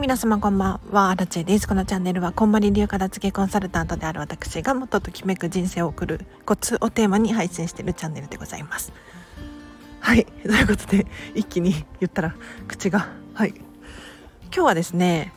皆様こんばんは、アラチェです。このチャンネルは、こんまり流片付けコンサルタントである私がもっとときめく人生を送るコツをテーマに配信しているチャンネルでございます。はい、ということで、一気に言ったら口が、はい。今日はですね、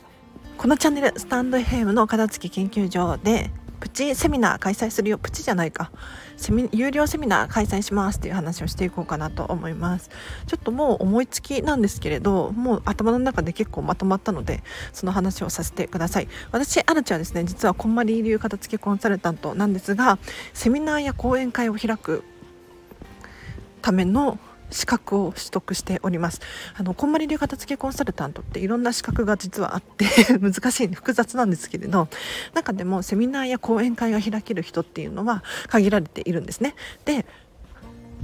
このチャンネル、スタンド FM の片付け研究所で、プチセミナー開催するよ。プチじゃないか。セミ有料セミナー開催しますっていう話をしていこうかなと思います。ちょっともう思いつきなんですけれどもう頭の中で結構まとまったのでその話をさせてください。私アラチはですね実はこんまり流片付けコンサルタントなんですがセミナーや講演会を開くための資格を取得しております。あのこんまり流片付けコンサルタントっていろんな資格が実はあって 難しい複雑なんですけれど中でもセミナーや講演会が開ける人っていうのは限られているんですね。で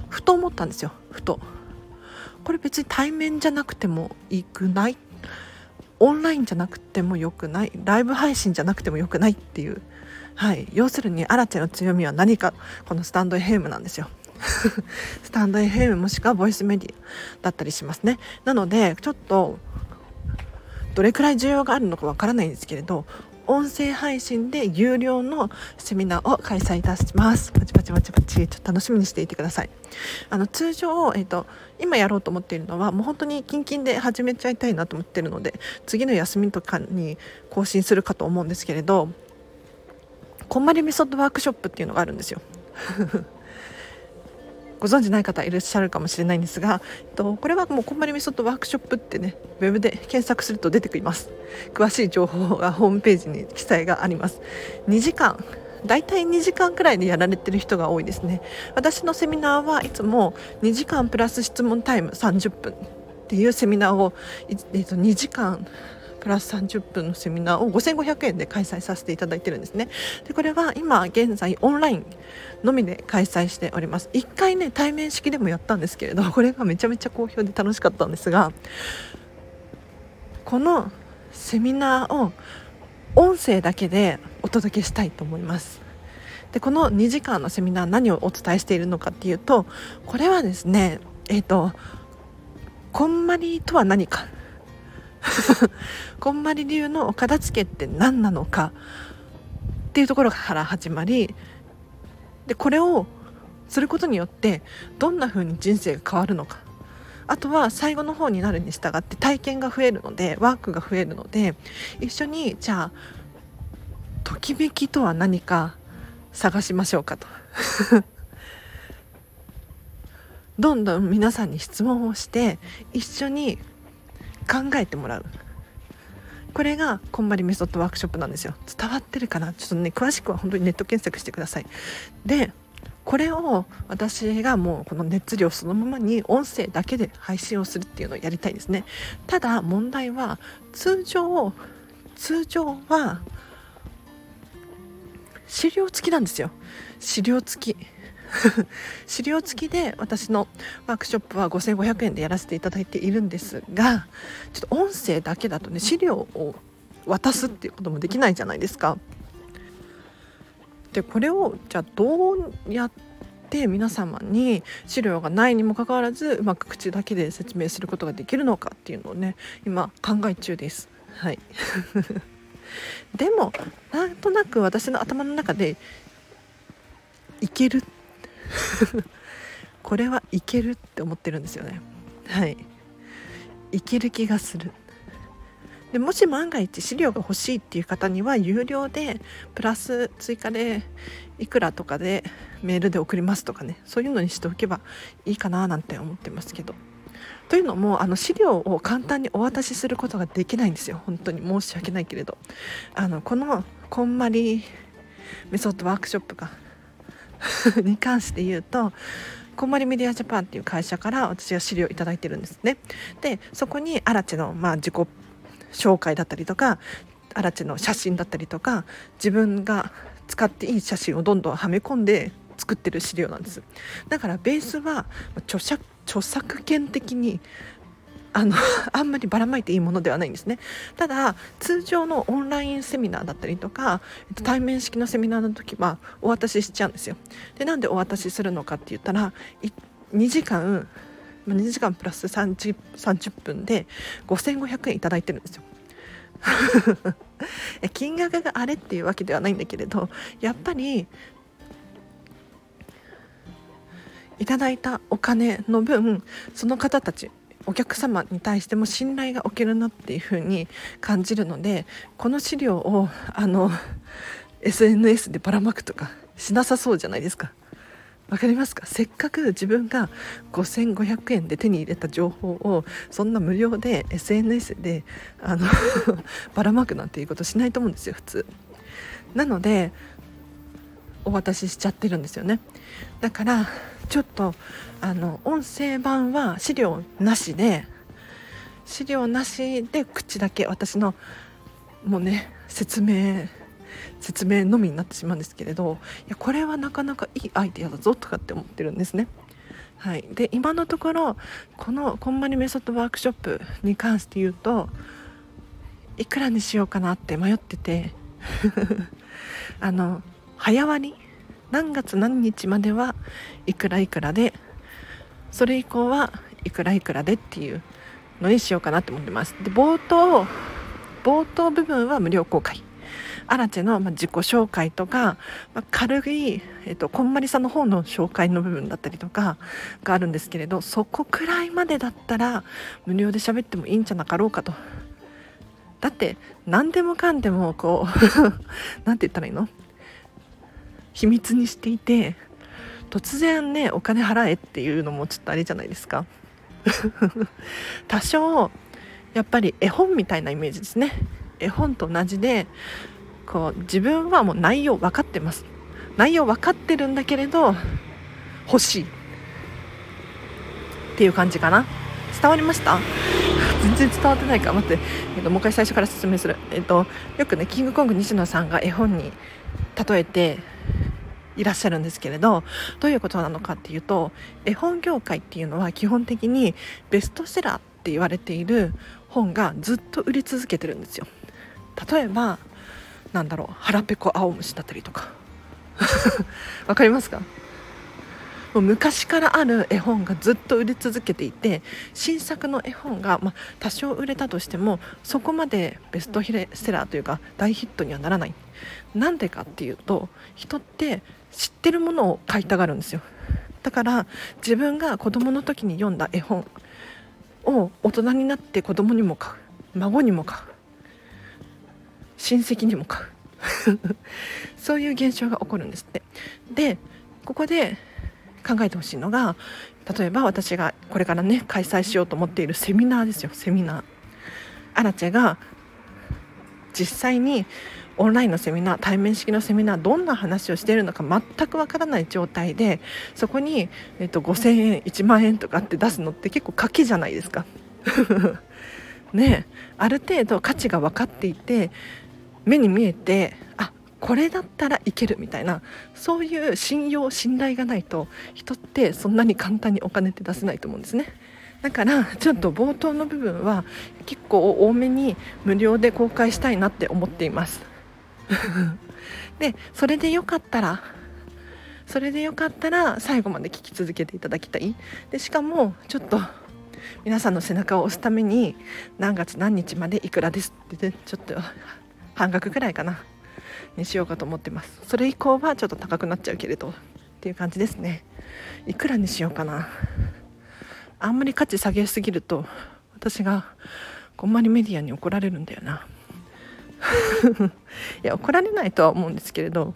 ふと思ったんですよ。ふと。これ別に対面じゃなくてもいいくない？オンラインじゃなくてもよくない？ライブ配信じゃなくてもよくないっていう。はい。要するにアラチェの強みは何か？このスタンド FM なんですよ。スタンド FM もしくはボイスメディアだったりしますねなのでちょっとどれくらい需要があるのかわからないんですけれど音声配信で有料のセミナーを開催いたします。パチパチパチパチ、ちょっと楽しみにしていてください。あの通常、えっ、と今やろうと思っているのはもう本当にキンキンで始めちゃいたいなと思ってるので、次の休みとかに更新するかと思うんですけれど、こんまりメソッドワークショップっていうのがあるんですよ。ご存じない方いらっしゃるかもしれないんですが、えっと、これはもうこんまりみそとワークショップってねウェブで検索すると出てきます。詳しい情報がホームページに記載があります。2時間。大体2時間くらいでやられてる人が多いですね。私のセミナーはいつも2時間プラス質問タイム30分っていうセミナーを、えっと、2時間プラス30分のセミナーを5500円で開催させていただいてるんですね。でこれは今現在オンラインのみで開催しております。1回ね対面式でもやったんですけれどこれがめちゃめちゃ好評で楽しかったんですがこのセミナーを音声だけでお届けしたいと思います。でこの2時間のセミナー何をお伝えしているのかっていうとこれはですねえっ、ー、とこんまりとは何か こんまり流のお片付けって何なのか？っていうところから始まりでこれをすることによってどんな風に人生が変わるのか？あとは最後の方になるに従って体験が増えるのでワークが増えるので一緒にじゃあときめきとは何か探しましょうかと。どんどん皆さんに質問をして一緒に考えてもらう。これがこんまりメソッドワークショップなんですよ。伝わってるかな？ちょっとね詳しくは本当にネット検索してください。でこれを私がもうこの熱量そのままに音声だけで配信をするっていうのをやりたいですね。ただ問題は通常通常は資料付きなんですよ。資料付き。資料付きで私のワークショップは5500円でやらせていただいているんですがちょっと音声だけだとね資料を渡すっていうこともできないじゃないですか。でこれをじゃあどうやって皆様に資料がないにもかかわらずうまく口だけで説明することができるのかっていうのをね今考え中です。はい でもなんとなく私の頭の中でいけるっ これはいけるって思ってるんですよね。はい。いける気がする。でもし万が一資料が欲しいっていう方には有料でプラス追加でいくらとかでメールで送りますとかねそういうのにしておけばいいかななんて思ってますけど。というのもあの資料を簡単にお渡しすることができないんですよ。本当に。申し訳ないけれど。あのこのこんまりメソッドワークショップが に関して言うとこんまりメディアジャパンっていう会社から私が資料を頂いてるんですね。でそこにアラチの、まあ、自己紹介だったりとかアラチの写真だったりとか自分が使っていい写真をどんどんはめ込んで作ってる資料なんですだからベースは著作著作権的にあの あんまりばらまいていいものではないんですね。ただ通常のオンラインセミナーだったりとか対面式のセミナーの時はお渡ししちゃうんですよ。でなんでお渡しするのかって言ったら2時間2時間プラス 30, 30分で5500円いただいてるんですよ。金額があれっていうわけではないんだけれどやっぱりいただいたお金の分その方たちお客様に対しても信頼がおけるなっていうふうに感じるのでこの資料をあの SNS でばらまくとかしなさそうじゃないですか。わかりますか？せっかく自分が5500円で手に入れた情報をそんな無料で SNS であの ばらまくなんていうことしないと思うんですよ普通。なのでお渡ししちゃってるんですよねだからちょっとあの音声版は資料なしで資料なしで口だけ私のもうね説明説明のみになってしまうんですけれどいやこれはなかなかいいアイデアだぞとかって思ってるんですね。はい、で今のところこのこんまりメソッドワークショップに関して言うといくらにしようかなって迷ってて あの早割り何月何日まではいくらいくらでそれ以降はいくらいくらでっていうのにしようかなって思ってます。で冒頭冒頭部分は無料公開。アラチェの自己紹介とか、まあ、軽い、えっと、こんまりさんの方の紹介の部分だったりとかがあるんですけれどそこくらいまでだったら無料で喋ってもいいんじゃなかろうかと。だって何でもかんでもこう 何て言ったらいいの？秘密にしていて突然ねお金払えっていうのもちょっとあれじゃないですか。多少やっぱり絵本みたいなイメージですね。絵本と同じでこう自分はもう内容分かってます。内容分かってるんだけれど欲しい。っていう感じかな。伝わりました？全然伝わってないか待って、えっと、もう一回最初から説明する、えっと、よくねキングコング西野さんが絵本に例えていらっしゃるんですけれどどういうことなのかっていうと絵本業界っていうのは基本的にベストセラーって言われている本がずっと売り続けてるんですよ。例えばなんだろう腹ペコ青虫だったりとか。わかりますか？もう昔からある絵本がずっと売れ続けていて新作の絵本が、まあ、多少売れたとしてもそこまでベストセラーというか大ヒットにはならない。なんでかっていうと人って知ってるものを買いたがるんですよ。だから自分が子供の時に読んだ絵本を大人になって子供にも買う。孫にも買う。親戚にも買う。そういう現象が起こるんですって。でここで考えてほしいのが例えば私がこれからね開催しようと思っているセミナーですよセミナー。アラチェが実際にオンラインのセミナー対面式のセミナーどんな話をしているのか全くわからない状態でそこに、えっと、5000円1万円とかって出すのって結構賭けじゃないですか。ねある程度価値が分かっていて目に見えてあこれだったらいけるみたいなそういう信用信頼がないと人ってそんなに簡単にお金って出せないと思うんですね。だからちょっと冒頭の部分は結構多めに無料で公開したいなって思っています でそれでよかったらそれでよかったら最後まで聞き続けていただきたい。でしかもちょっと皆さんの背中を押すために何月何日までいくらですってちょっと半額くらいかなにしようかと思ってます。それ以降はちょっと高くなっちゃうけれどっていう感じですね。いくらにしようかな。あんまり価値下げすぎると私がこんまりメディアに怒られるんだよな。いや怒られないとは思うんですけれど。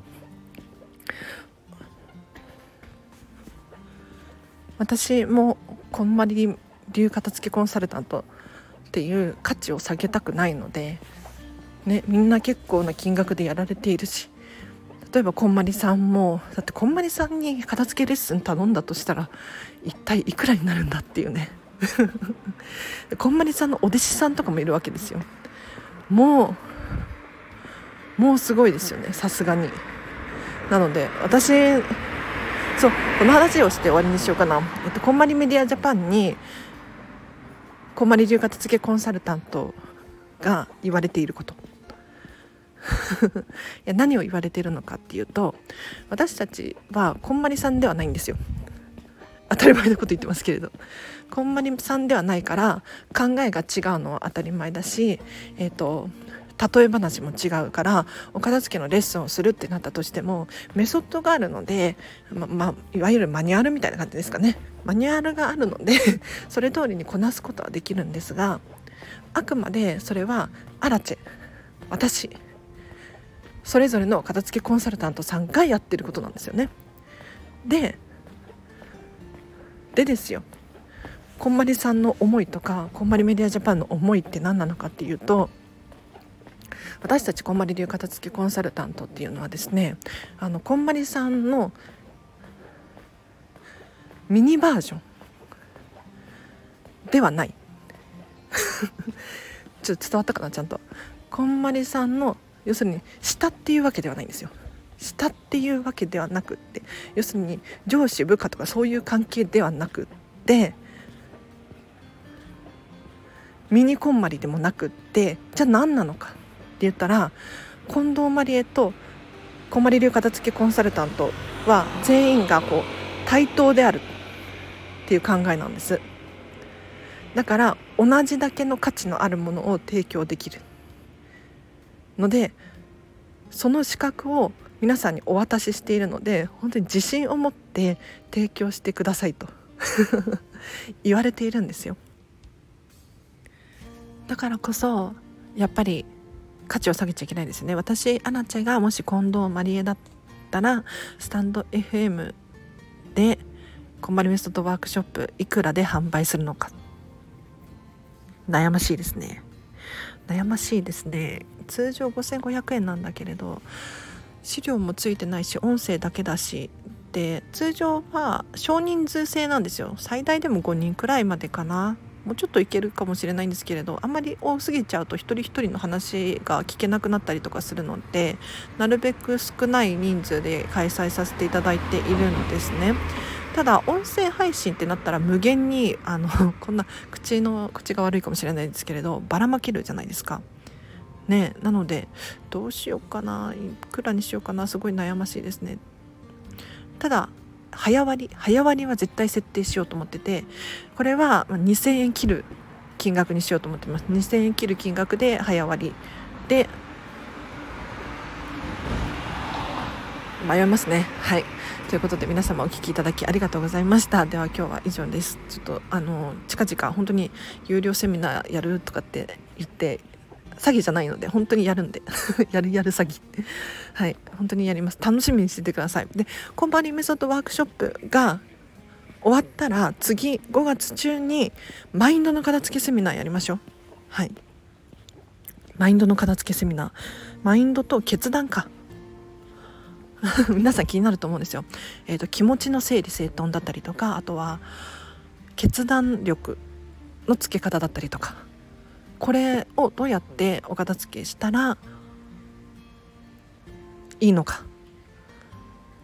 私もこんまり流片付けコンサルタントっていう価値を下げたくないので、ね、みんな結構な金額でやられているし例えばこんまりさんもだってこんまりさんに片付けレッスン頼んだとしたら一体いくらになるんだっていうね。こんまりさんのお弟子さんとかもいるわけですよ。もうもうすごいですよねさすがに。なので私そうこの話をして終わりにしようかな、えっと、こんまりメディアジャパンにこんまり流片付けコンサルタントが言われていること。いや何を言われているのかっていうと私たちはこんまりさんではないんですよ。当たり前のこと言ってますけれど。こんまりさんではないから考えが違うのは当たり前だし、えーと例え話も違うからお片付けのレッスンをするってなったとしてもメソッドがあるので、ままあ、いわゆるマニュアルみたいな感じですかねマニュアルがあるので それ通りにこなすことはできるんですがあくまでそれはアラチェ私それぞれの片付けコンサルタントさんがやってることなんですよね。ででですよこんまりさんの思いとかこんまりメディアジャパンの思いって何なのかっていうと私たちこんまり流片付けコンサルタントっていうのはですねあのこんまりさんのミニバージョンではない。ちょっと伝わったかなちゃんと。こんまりさんの要するに下っていうわけではないんですよ。下っていうわけではなくって要するに上司部下とかそういう関係ではなくってミニこんまりでもなくってじゃあ何なのか。言ったら近藤まりえとこまり流片付けコンサルタントは全員がこう対等であるっていう考えなんです。だから同じだけの価値のあるものを提供できる。のでその資格を皆さんにお渡ししているので本当に自信を持って提供してくださいと 言われているんですよ。だからこそやっぱり価値を下げちゃいけないですね。私アナチェがもし近藤マリエだったらスタンド FM でコンバリメソッドワークショップいくらで販売するのか。悩ましいですね。悩ましいですね。通常5500円なんだけれど資料もついてないし音声だけだし。で通常は少人数制なんですよ。最大でも5人くらいまでかな。もうちょっといけるかもしれないんですけれどあんまり多すぎちゃうと一人一人の話が聞けなくなったりとかするのでなるべく少ない人数で開催させていただいているんですね。ただ音声配信ってなったら無限にあの こんな口の口が悪いかもしれないですけれどばらまけるじゃないですか。ねなのでどうしようかないくらにしようかなすごい悩ましいですね。ただ早割早割は絶対設定しようと思っててこれは2000円切る金額にしようと思ってます。2000円切る金額で早割で迷いますね。はい。ということで皆様お聞きいただきありがとうございました。では今日は以上です。ちょっとあの近々本当に有料セミナーやるとかって言って詐欺じゃないので本当にやるんで。やるやる詐欺。はい。本当にやります。楽しみにしててください。でコンパニーメソッドワークショップが終わったら次5月中にマインドの片付けセミナーやりましょう。はい。マインドの片付けセミナー。マインドと決断か。皆さん気になると思うんですよ、えーと、気持ちの整理整頓だったりとかあとは決断力のつけ方だったりとか。これをどうやってお片付けしたらいいのか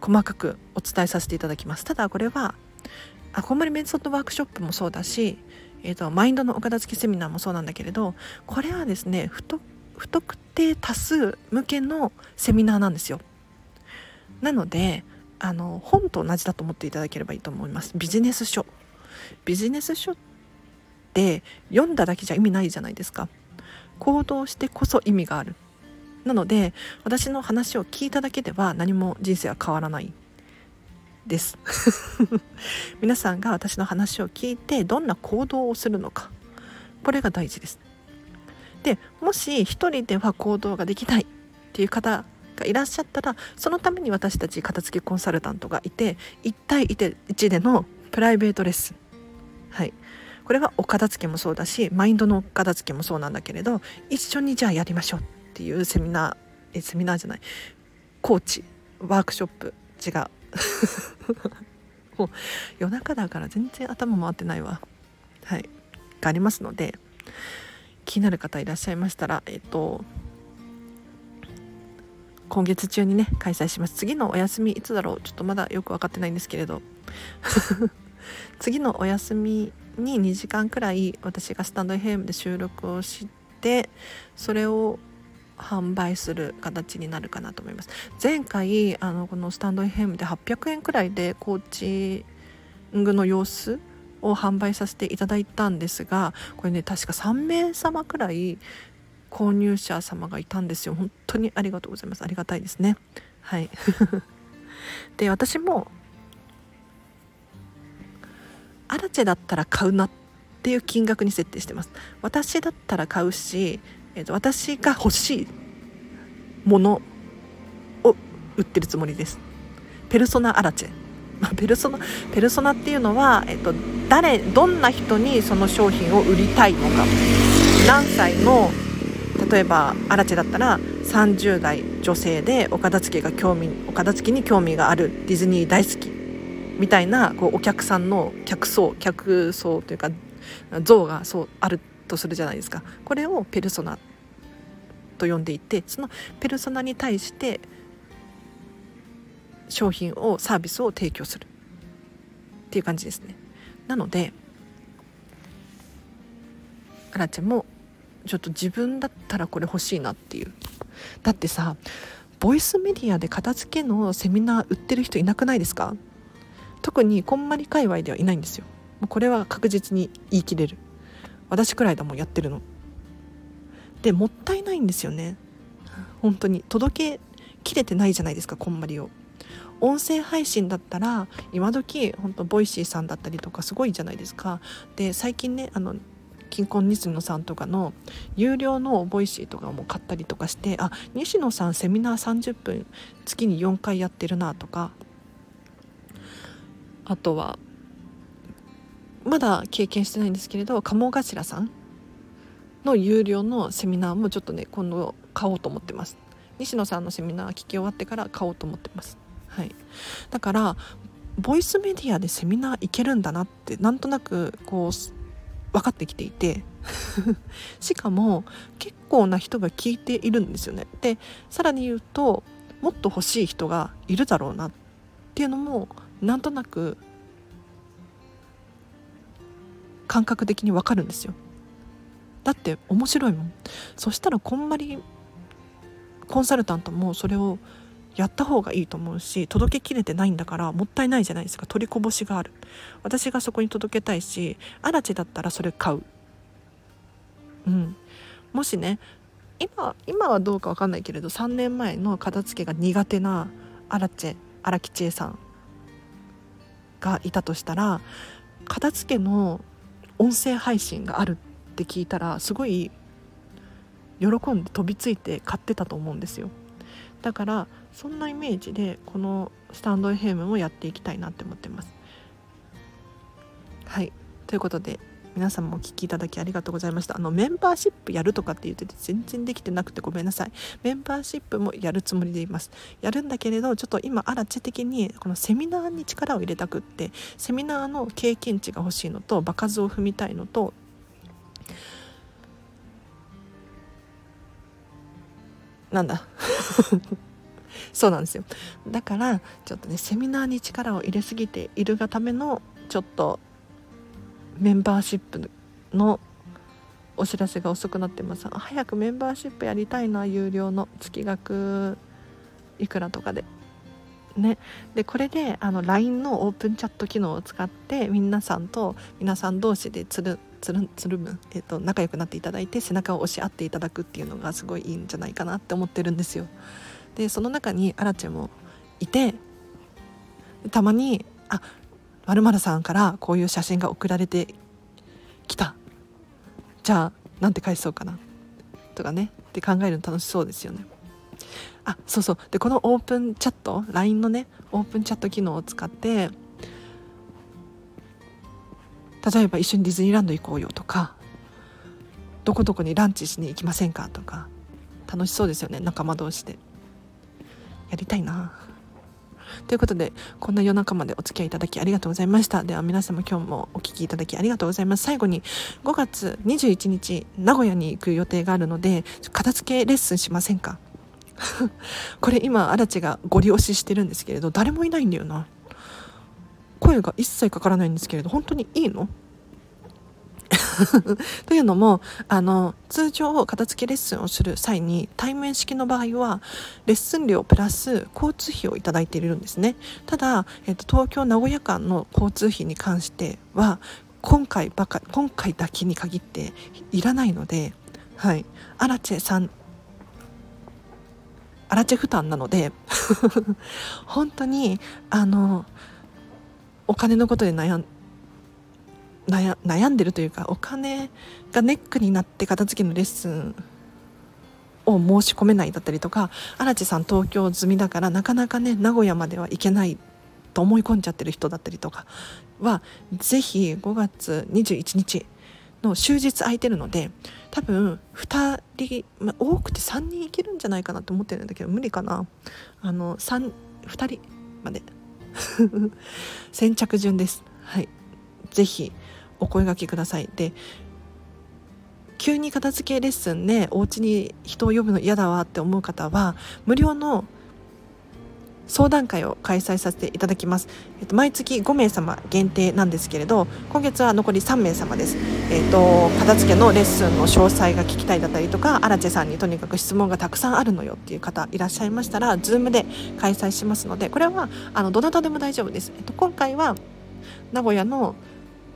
細かくお伝えさせていただきます。ただこれはあこんまりメンソッドワークショップもそうだし、えーと、マインドのお片付けセミナーもそうなんだけれどこれはですね不特定多数向けのセミナーなんですよ。なのであの本と同じだと思っていただければいいと思います。ビジネス書。ビジネス書って読んだだけじゃ意味ないじゃないですか。行動してこそ意味がある。なので私の話を聞いただけでは何も人生は変わらない。です。皆さんが私の話を聞いてどんな行動をするのか。これが大事です。でもし一人では行動ができないっていう方がいらっしゃったらそのために私たち片付けコンサルタントがいて1対1でのプライベートレッスン。はい。これはお片付けもそうだしマインドのお片付けもそうなんだけれど一緒にじゃあやりましょうっていうセミナーえセミナーじゃないコーチワークショップ違う。もう夜中だから全然頭回ってないわ。はい。がありますので気になる方いらっしゃいましたらえっ、と今月中にね開催します。次のお休みいつだろう？ちょっとまだよく分かってないんですけれど。次のお休みに2時間くらい私がスタンド FM で収録をしてそれを販売する形になるかなと思います。前回あのこのスタンド FM で800円くらいでコーチングの様子を販売させていただいたんですがこれね確か3名様くらい購入者様がいたんですよ。本当にありがとうございます。ありがたいですね。はい。で私もアラチェだったら買うなっていう金額に設定してます。私だったら買うし、えーと、私が欲しいものを売ってるつもりです。ペルソナアラチェ。まあ、ペルソナペルソナっていうのは、えっと、誰どんな人にその商品を売りたいのか。何歳の例えばアラチェだったら30代女性でお片付けが興味お片付けに興味があるディズニー大好き。みたいなこうお客さんの客層客層というか像がそうあるとするじゃないですか。これをペルソナと呼んでいてそのペルソナに対して商品をサービスを提供するっていう感じですね。なのでアラちゃんもちょっと自分だったらこれ欲しいなっていう。だってさボイスメディアで片付けのセミナー売ってる人いなくないですか？特にこんまり界隈ではいないんですよ。もうこれは確実に言い切れる。私くらいだもんやってるの。でもったいないんですよね。本当に届けきれてないじゃないですかこんまりを。音声配信だったら今時本当 Voicy さんだったりとかすごいじゃないですか。で最近ねあのキンコン西野さんとかの有料の Voicy とかも買ったりとかしてあ西野さんセミナー30分月に4回やってるなとかあとはまだ経験してないんですけれど鴨頭さんの有料のセミナーもちょっとね今度買おうと思ってます。西野さんのセミナー聞き終わってから買おうと思ってます。はい。だからボイスメディアでセミナー行けるんだなってなんとなくこう分かってきていて。しかも結構な人が聞いているんですよね。でさらに言うともっと欲しい人がいるだろうなっていうのもなんとなく感覚的に分かるんですよ。だって面白いもん。そしたらこんまりコンサルタントもそれをやった方がいいと思うし届けきれてないんだからもったいないじゃないですか。取りこぼしがある。私がそこに届けたいしアラチだったらそれ買う。うん。もしね今今はどうか分かんないけれど3年前の片付けが苦手なアラチェ荒木千恵さん。がいたとしたら片付けの音声配信があるって聞いたらすごい喜んで飛びついて買ってたと思うんですよ。だからそんなイメージでこのスタンド FM もやっていきたいなって思ってます。はい。ということで皆さんもお聴きいただきありがとうございました。あのメンバーシップやるとかって言ってて全然できてなくてごめんなさい。メンバーシップもやるつもりでいます。やるんだけれどちょっと今あらち的にこのセミナーに力を入れたくってセミナーの経験値が欲しいのと場数を踏みたいのとなんだ？そうなんですよ。だからちょっとねセミナーに力を入れすぎているがためのちょっとメンバーシップのお知らせが遅くなってます。早くメンバーシップやりたいな有料の月額。いくらとかで。ね、でこれであの LINE のオープンチャット機能を使って皆さんと皆さん同士でつるつるつるむ、えーと、仲良くなっていただいて背中を押し合っていただくっていうのがすごいいいんじゃないかなって思ってるんですよ。でその中にアラチェもいてたまに「あまるさんからこういう写真が送られてきた。じゃあなんて返そうかな」とかね。って考えるの楽しそうですよね。あそうそう。でこのオープンチャット LINE のねオープンチャット機能を使って例えば一緒にディズニーランド行こうよとかどこどこにランチしに行きませんかとか楽しそうですよね。仲間同士で。やりたいな。ということでこんな夜中までお付き合いいただきありがとうございました。では皆様今日もお聴きいただきありがとうございます。最後に5月21日名古屋に行く予定があるので片付けレッスンしませんか？これ今足立がご利用ししてるんですけれど誰もいないんだよな。声が一切かからないんですけれど本当にいいの？というのもあの通常片付けレッスンをする際に対面式の場合はレッスン料プラス交通費を頂いているんですね。ただ、えっと、東京名古屋間の交通費に関しては今回ばか今回だけに限っていらないのではい。アラチェさんアラチェ負担なので 本当にあのお金のことで悩んで悩んでるというかお金がネックになって片付けのレッスンを申し込めないだったりとか荒地さん東京済みだからなかなかね名古屋までは行けないと思い込んじゃってる人だったりとかはぜひ5月21日の終日空いてるので多分2人、まあ、多くて3人いけるんじゃないかなと思ってるんだけど無理かな。あの 2, 2人まで。先着順です。はい。ぜひお声がけください。で急に片付けレッスンでお家に人を呼ぶの嫌だわって思う方は無料の相談会を開催させていただきます、えっと、毎月5名様限定なんですけれど今月は残り3名様です、えっと、片付けのレッスンの詳細が聞きたいだったりとか荒地さんにとにかく質問がたくさんあるのよっていう方いらっしゃいましたら Zoom で開催しますのでこれはあのどなたでも大丈夫です、えっと、今回は名古屋の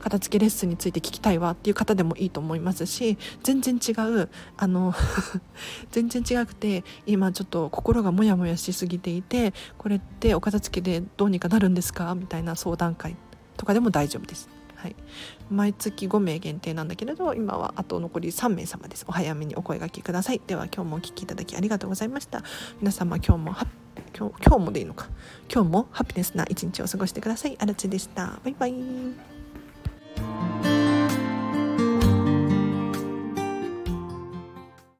片付けレッスンについて聞きたいわっていう方でもいいと思いますし全然違うあの 全然違くて今ちょっと心がモヤモヤしすぎていてこれってお片付けでどうにかなるんですかみたいな相談会とかでも大丈夫です。はい、毎月5名限定なんだけれど今はあと残り3名様です。お早めにお声がけください。では今日もお聴きいただきありがとうございました。皆様今日も今日もでいいのか。今日もハピネスな一日を過ごしてください。あらちでした。バイバイ。Bye.